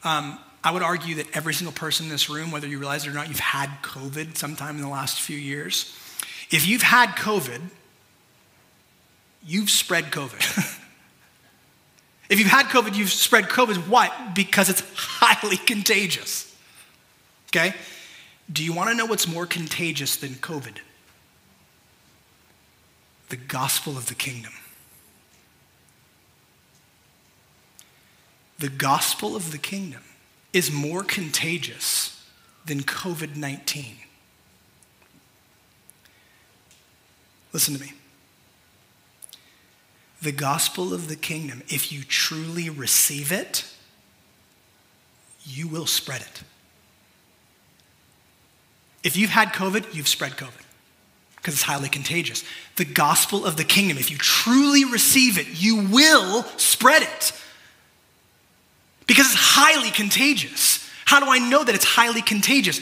Um, I would argue that every single person in this room, whether you realize it or not, you've had COVID sometime in the last few years. If you've had COVID, you've spread COVID. if you've had COVID, you've spread COVID. Why? Because it's highly contagious. Okay? Do you want to know what's more contagious than COVID? The gospel of the kingdom. The gospel of the kingdom is more contagious than COVID 19. Listen to me. The gospel of the kingdom, if you truly receive it, you will spread it. If you've had COVID, you've spread COVID because it's highly contagious. The gospel of the kingdom, if you truly receive it, you will spread it because it's highly contagious. How do I know that it's highly contagious?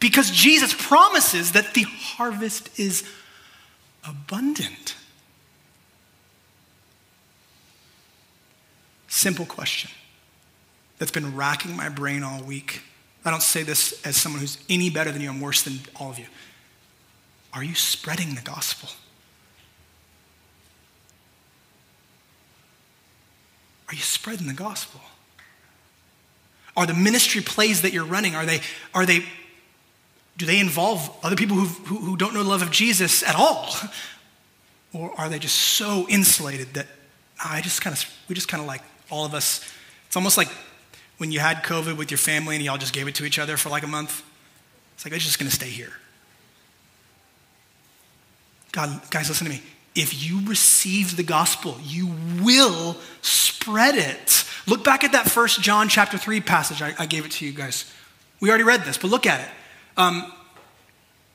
Because Jesus promises that the harvest is abundant. Simple question that's been racking my brain all week. I don't say this as someone who's any better than you, I'm worse than all of you. Are you spreading the gospel? Are you spreading the gospel? Are the ministry plays that you're running, are they, are they, do they involve other people who, who, don't know the love of Jesus at all? Or are they just so insulated that I just kind of, we just kind of like all of us, it's almost like when you had COVID with your family and y'all just gave it to each other for like a month. It's like, it's just going to stay here. God, guys, listen to me. If you receive the gospel, you will spread it. Look back at that first John chapter 3 passage. I, I gave it to you guys. We already read this, but look at it. Um,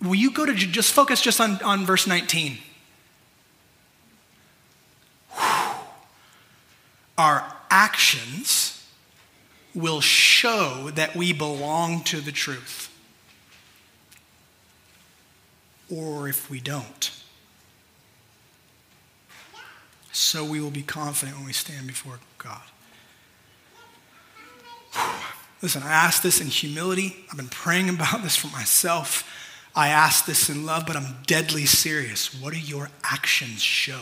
will you go to just focus just on, on verse 19? Our actions will show that we belong to the truth. Or if we don't. so we will be confident when we stand before God. Listen, I ask this in humility. I've been praying about this for myself. I ask this in love, but I'm deadly serious. What do your actions show?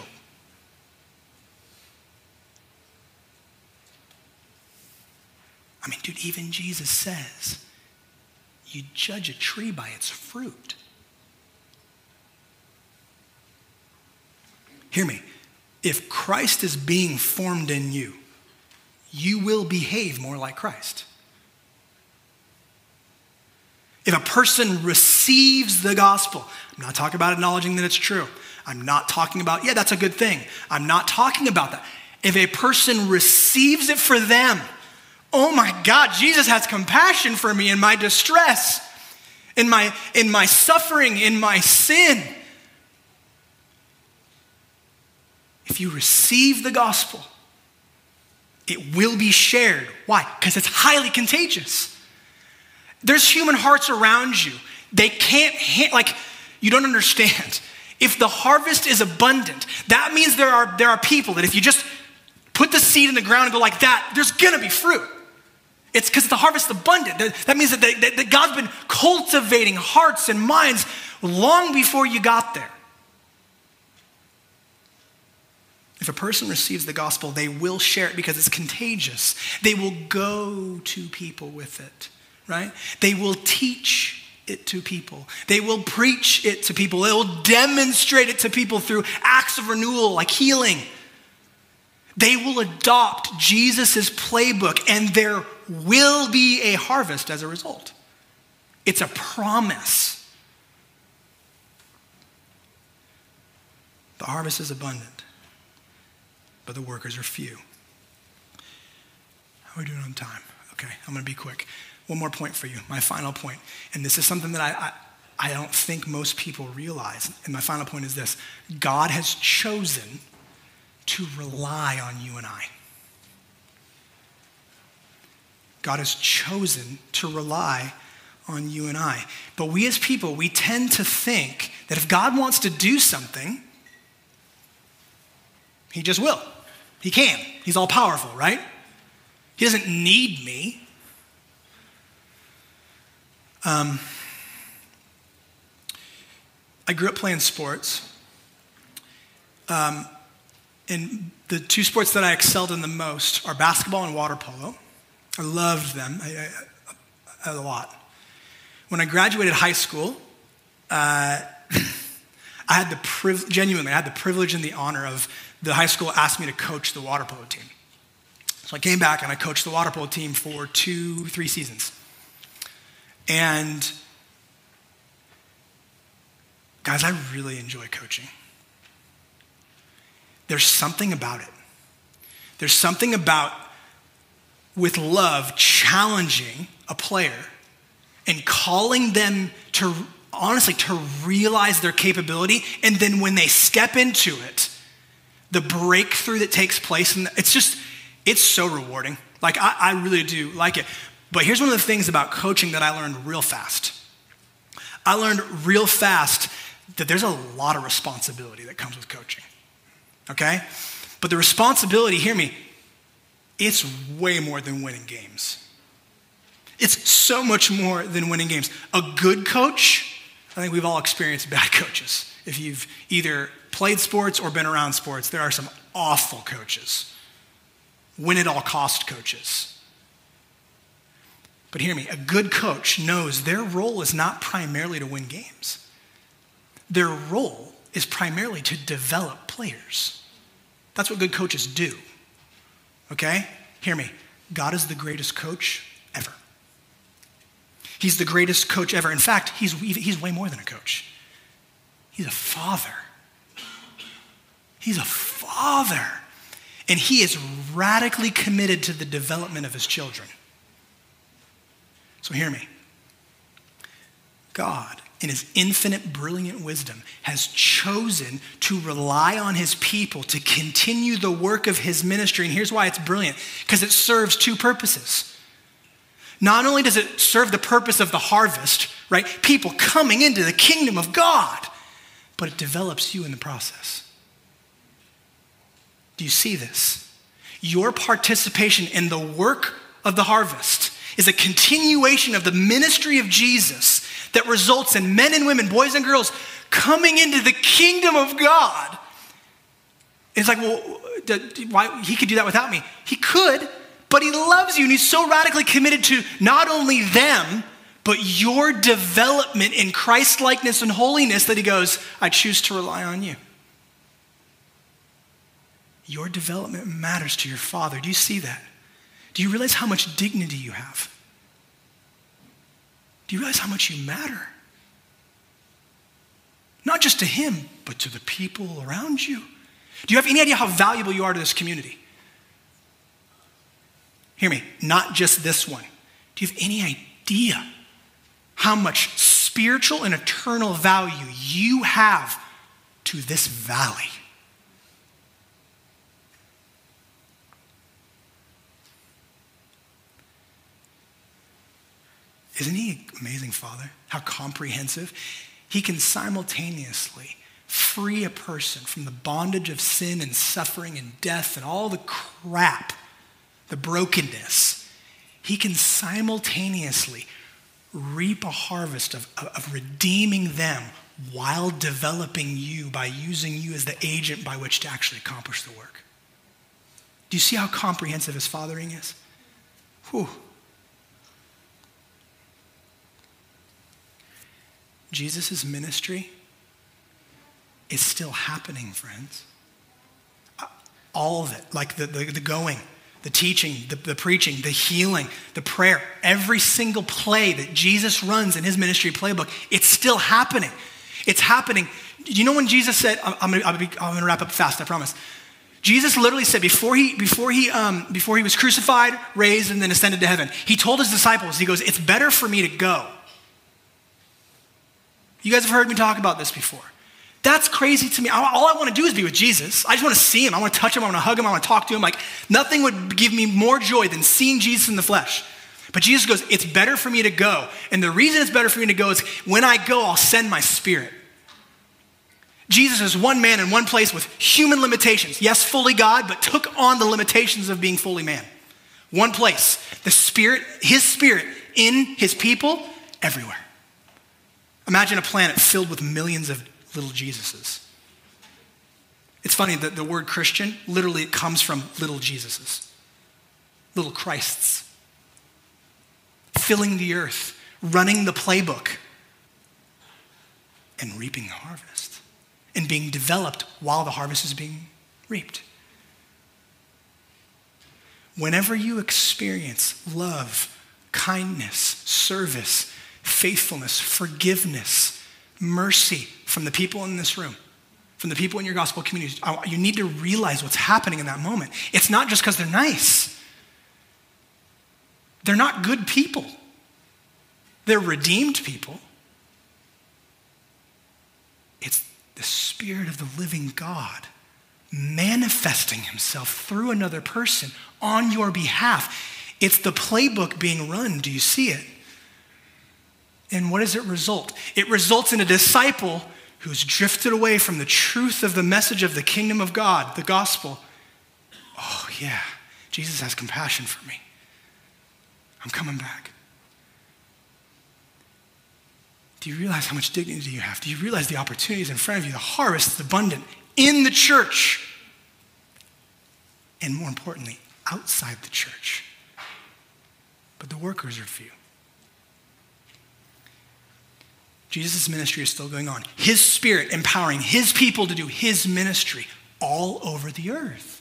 I mean, dude, even Jesus says, you judge a tree by its fruit. Hear me. If Christ is being formed in you, you will behave more like Christ. If a person receives the gospel, I'm not talking about acknowledging that it's true. I'm not talking about, yeah, that's a good thing. I'm not talking about that. If a person receives it for them, oh my God, Jesus has compassion for me in my distress, in my, in my suffering, in my sin. If you receive the gospel, it will be shared. Why? Because it's highly contagious. There's human hearts around you. They can't, ha- like, you don't understand. If the harvest is abundant, that means there are, there are people that if you just put the seed in the ground and go like that, there's gonna be fruit. It's because the harvest abundant. That means that, that, that God's been cultivating hearts and minds long before you got there. If a person receives the gospel, they will share it because it's contagious. They will go to people with it, right? They will teach it to people. They will preach it to people. They will demonstrate it to people through acts of renewal like healing. They will adopt Jesus' playbook and there will be a harvest as a result. It's a promise. The harvest is abundant but the workers are few. How are we doing on time? Okay, I'm going to be quick. One more point for you, my final point. And this is something that I, I, I don't think most people realize. And my final point is this God has chosen to rely on you and I. God has chosen to rely on you and I. But we as people, we tend to think that if God wants to do something, he just will. He can. He's all powerful, right? He doesn't need me. Um, I grew up playing sports. Um, and the two sports that I excelled in the most are basketball and water polo. I loved them I, I, a lot. When I graduated high school, uh, I had the genuinely, I had the privilege and the honor of the high school asked me to coach the water polo team. So I came back and I coached the water polo team for two, three seasons. And guys, I really enjoy coaching. There's something about it. There's something about, with love, challenging a player and calling them to honestly to realize their capability. And then when they step into it the breakthrough that takes place and it's just it's so rewarding. Like I, I really do like it. But here's one of the things about coaching that i learned real fast. I learned real fast that there's a lot of responsibility that comes with coaching okay but the responsibility hear me it's way more than winning games it's so much more than winning games a good coach I think we've all experienced bad coaches. If you've either played sports or been around sports, there are some awful coaches, win at all cost coaches. But hear me, a good coach knows their role is not primarily to win games. Their role is primarily to develop players. That's what good coaches do. Okay? Hear me. God is the greatest coach ever. He's the greatest coach ever. In fact, he's, he's way more than a coach. He's a father. He's a father. And he is radically committed to the development of his children. So hear me. God, in his infinite, brilliant wisdom, has chosen to rely on his people to continue the work of his ministry. And here's why it's brilliant because it serves two purposes. Not only does it serve the purpose of the harvest, right? People coming into the kingdom of God, but it develops you in the process. Do you see this? Your participation in the work of the harvest is a continuation of the ministry of Jesus that results in men and women, boys and girls, coming into the kingdom of God. It's like, well, why, he could do that without me. He could, but he loves you and he's so radically committed to not only them, but your development in Christ likeness and holiness that he goes, I choose to rely on you. Your development matters to your Father. Do you see that? Do you realize how much dignity you have? You realize how much you matter? Not just to Him, but to the people around you. Do you have any idea how valuable you are to this community? Hear me, not just this one. Do you have any idea how much spiritual and eternal value you have to this valley? Isn't he amazing, Father? How comprehensive? He can simultaneously free a person from the bondage of sin and suffering and death and all the crap, the brokenness. He can simultaneously reap a harvest of, of, redeeming them while developing you by using you as the agent by which to actually accomplish the work. Do you see how comprehensive his fathering is? Whew. Jesus' ministry is still happening, friends. All of it, like the, the, the going, the teaching, the, the, preaching, the healing, the prayer, every single play that Jesus runs in his ministry playbook, it's still happening. It's happening. You know when Jesus said, I'm, I'm, gonna, I'm gonna wrap up fast, I promise. Jesus literally said before he, before, he, um, before he was crucified, raised, and then ascended to heaven, he told his disciples, he goes, It's better for me to go you guys have heard me talk about this before. That's crazy to me. All I want to do is be with Jesus. I just want to see him. I want to touch him. I want to hug him. I want to talk to him. Like nothing would give me more joy than seeing Jesus in the flesh. But Jesus goes, It's better for me to go. And the reason it's better for me to go is when I go, I'll send my spirit. Jesus is one man in one place with human limitations. Yes, fully God, but took on the limitations of being fully man. One place. The spirit, his spirit in his people everywhere. Imagine a planet filled with millions of little Jesuses. It's funny that the word Christian literally comes from little Jesuses, little Christs, filling the earth, running the playbook, and reaping the harvest, and being developed while the harvest is being reaped. Whenever you experience love, kindness, service, faithfulness, forgiveness, mercy from the people in this room, from the people in your gospel community. You need to realize what's happening in that moment. It's not just because they're nice, they're not good people, they're redeemed people. It's the Spirit of the living God manifesting himself through another person on your behalf. It's the playbook being run. Do you see it? And what does it result? It results in a disciple who's drifted away from the truth of the message of the kingdom of God, the gospel. Oh, yeah, Jesus has compassion for me. I'm coming back. Do you realize how much dignity you have? Do you realize the opportunities in front of you? The harvest is abundant in the church. And more importantly, outside the church. But the workers are few. Jesus' ministry is still going on. His spirit empowering his people to do his ministry all over the earth.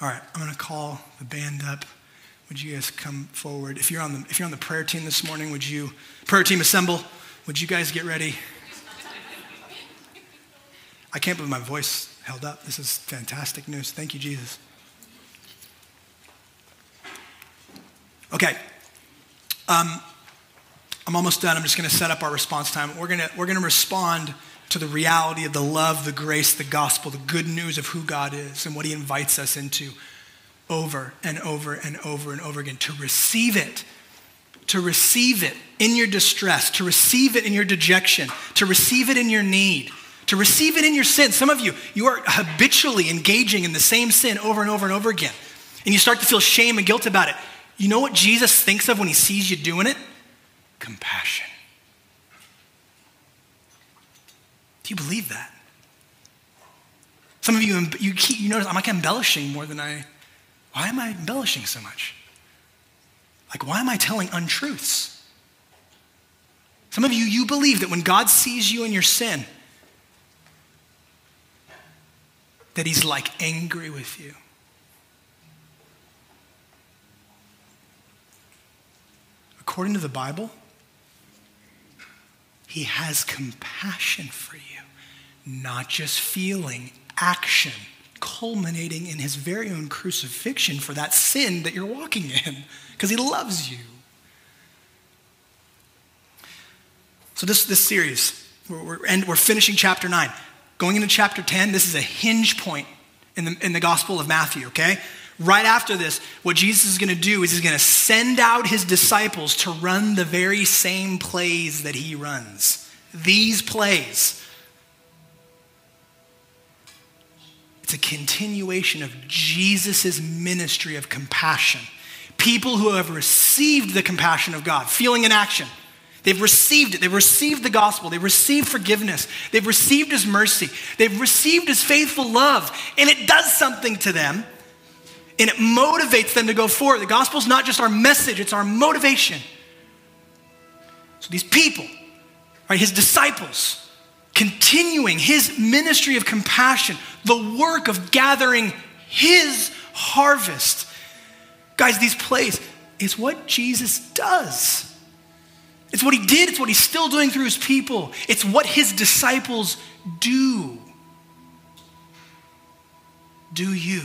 All right, I'm going to call the band up. Would you guys come forward? If you're on the if you're on the prayer team this morning, would you prayer team assemble? Would you guys get ready? I can't believe my voice held up. This is fantastic news. Thank you, Jesus. Okay. Um, I'm almost done. I'm just going to set up our response time. We're going to, we're to respond to the reality of the love, the grace, the gospel, the good news of who God is and what he invites us into over and over and over and over again. To receive it, to receive it in your distress, to receive it in your dejection, to receive it in your need, to receive it in your sin. Some of you, you are habitually engaging in the same sin over and over and over again. And you start to feel shame and guilt about it. You know what Jesus thinks of when he sees you doing it? Compassion. Do you believe that? Some of you, you, keep, you notice I'm like embellishing more than I. Why am I embellishing so much? Like, why am I telling untruths? Some of you, you believe that when God sees you in your sin, that he's like angry with you. According to the Bible, he has compassion for you, not just feeling, action, culminating in his very own crucifixion for that sin that you're walking in, because he loves you. So, this, this series, we're, we're, and we're finishing chapter 9. Going into chapter 10, this is a hinge point in the, in the Gospel of Matthew, okay? Right after this, what Jesus is going to do is he's going to send out his disciples to run the very same plays that he runs. These plays. It's a continuation of Jesus' ministry of compassion. People who have received the compassion of God, feeling in action. They've received it. They've received the gospel. They've received forgiveness. They've received his mercy. They've received his faithful love. And it does something to them. And it motivates them to go forward. The gospel's not just our message, it's our motivation. So these people, right, his disciples, continuing his ministry of compassion, the work of gathering his harvest. Guys, these plays is what Jesus does. It's what he did, it's what he's still doing through his people, it's what his disciples do. Do you?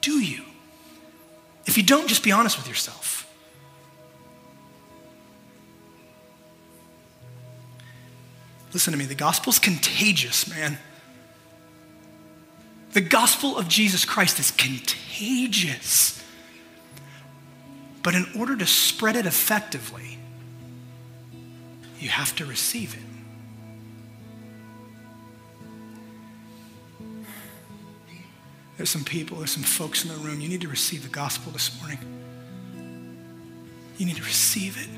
Do you? If you don't, just be honest with yourself. Listen to me, the gospel's contagious, man. The gospel of Jesus Christ is contagious. But in order to spread it effectively, you have to receive it. There's some people, there's some folks in the room. You need to receive the gospel this morning. You need to receive it.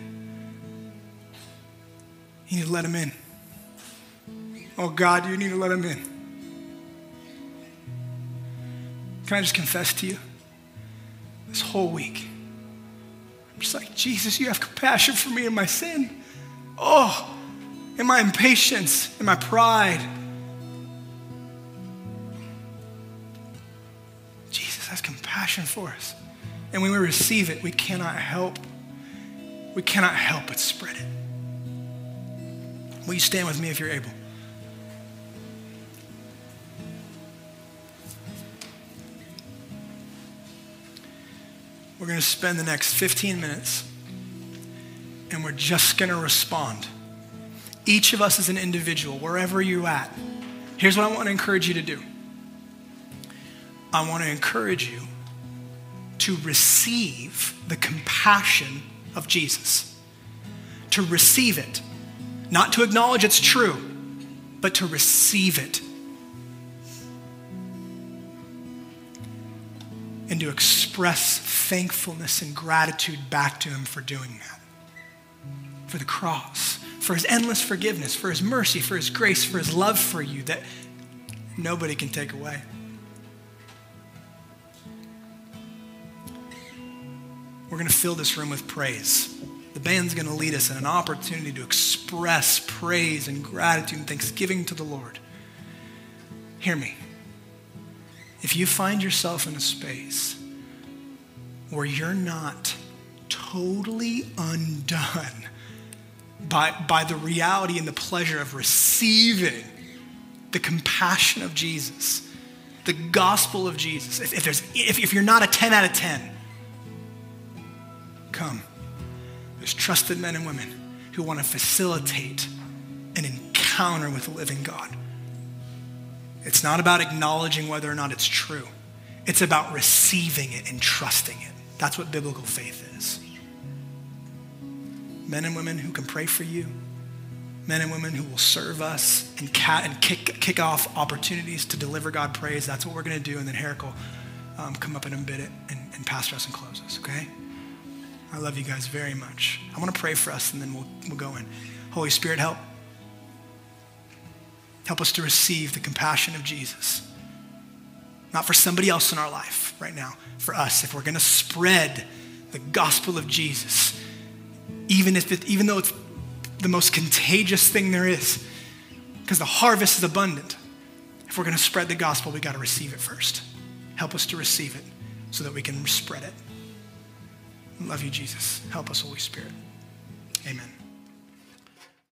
You need to let him in. Oh, God, you need to let him in. Can I just confess to you? This whole week, I'm just like, Jesus, you have compassion for me and my sin. Oh, in my impatience, in my pride. Compassion for us. And when we receive it, we cannot help. We cannot help but spread it. Will you stand with me if you're able? We're going to spend the next 15 minutes and we're just going to respond. Each of us as an individual, wherever you're at. Here's what I want to encourage you to do I want to encourage you to receive the compassion of Jesus, to receive it, not to acknowledge it's true, but to receive it. And to express thankfulness and gratitude back to Him for doing that. For the cross, for His endless forgiveness, for His mercy, for His grace, for His love for you that nobody can take away. We're going to fill this room with praise. The band's going to lead us in an opportunity to express praise and gratitude and thanksgiving to the Lord. Hear me. If you find yourself in a space where you're not totally undone by, by the reality and the pleasure of receiving the compassion of Jesus, the gospel of Jesus, if, if, there's, if, if you're not a 10 out of 10, come. There's trusted men and women who want to facilitate an encounter with the living God. It's not about acknowledging whether or not it's true. It's about receiving it and trusting it. That's what biblical faith is. Men and women who can pray for you, men and women who will serve us and, and kick, kick off opportunities to deliver God praise. That's what we're going to do. And then Eric will um, come up in a bit and, and pastor us and close us, okay? I love you guys very much. I want to pray for us and then we'll, we'll go in. Holy Spirit, help. Help us to receive the compassion of Jesus. Not for somebody else in our life right now, for us. If we're going to spread the gospel of Jesus, even, if it, even though it's the most contagious thing there is, because the harvest is abundant. If we're going to spread the gospel, we got to receive it first. Help us to receive it so that we can spread it. Love you, Jesus. Help us, Holy Spirit. Amen.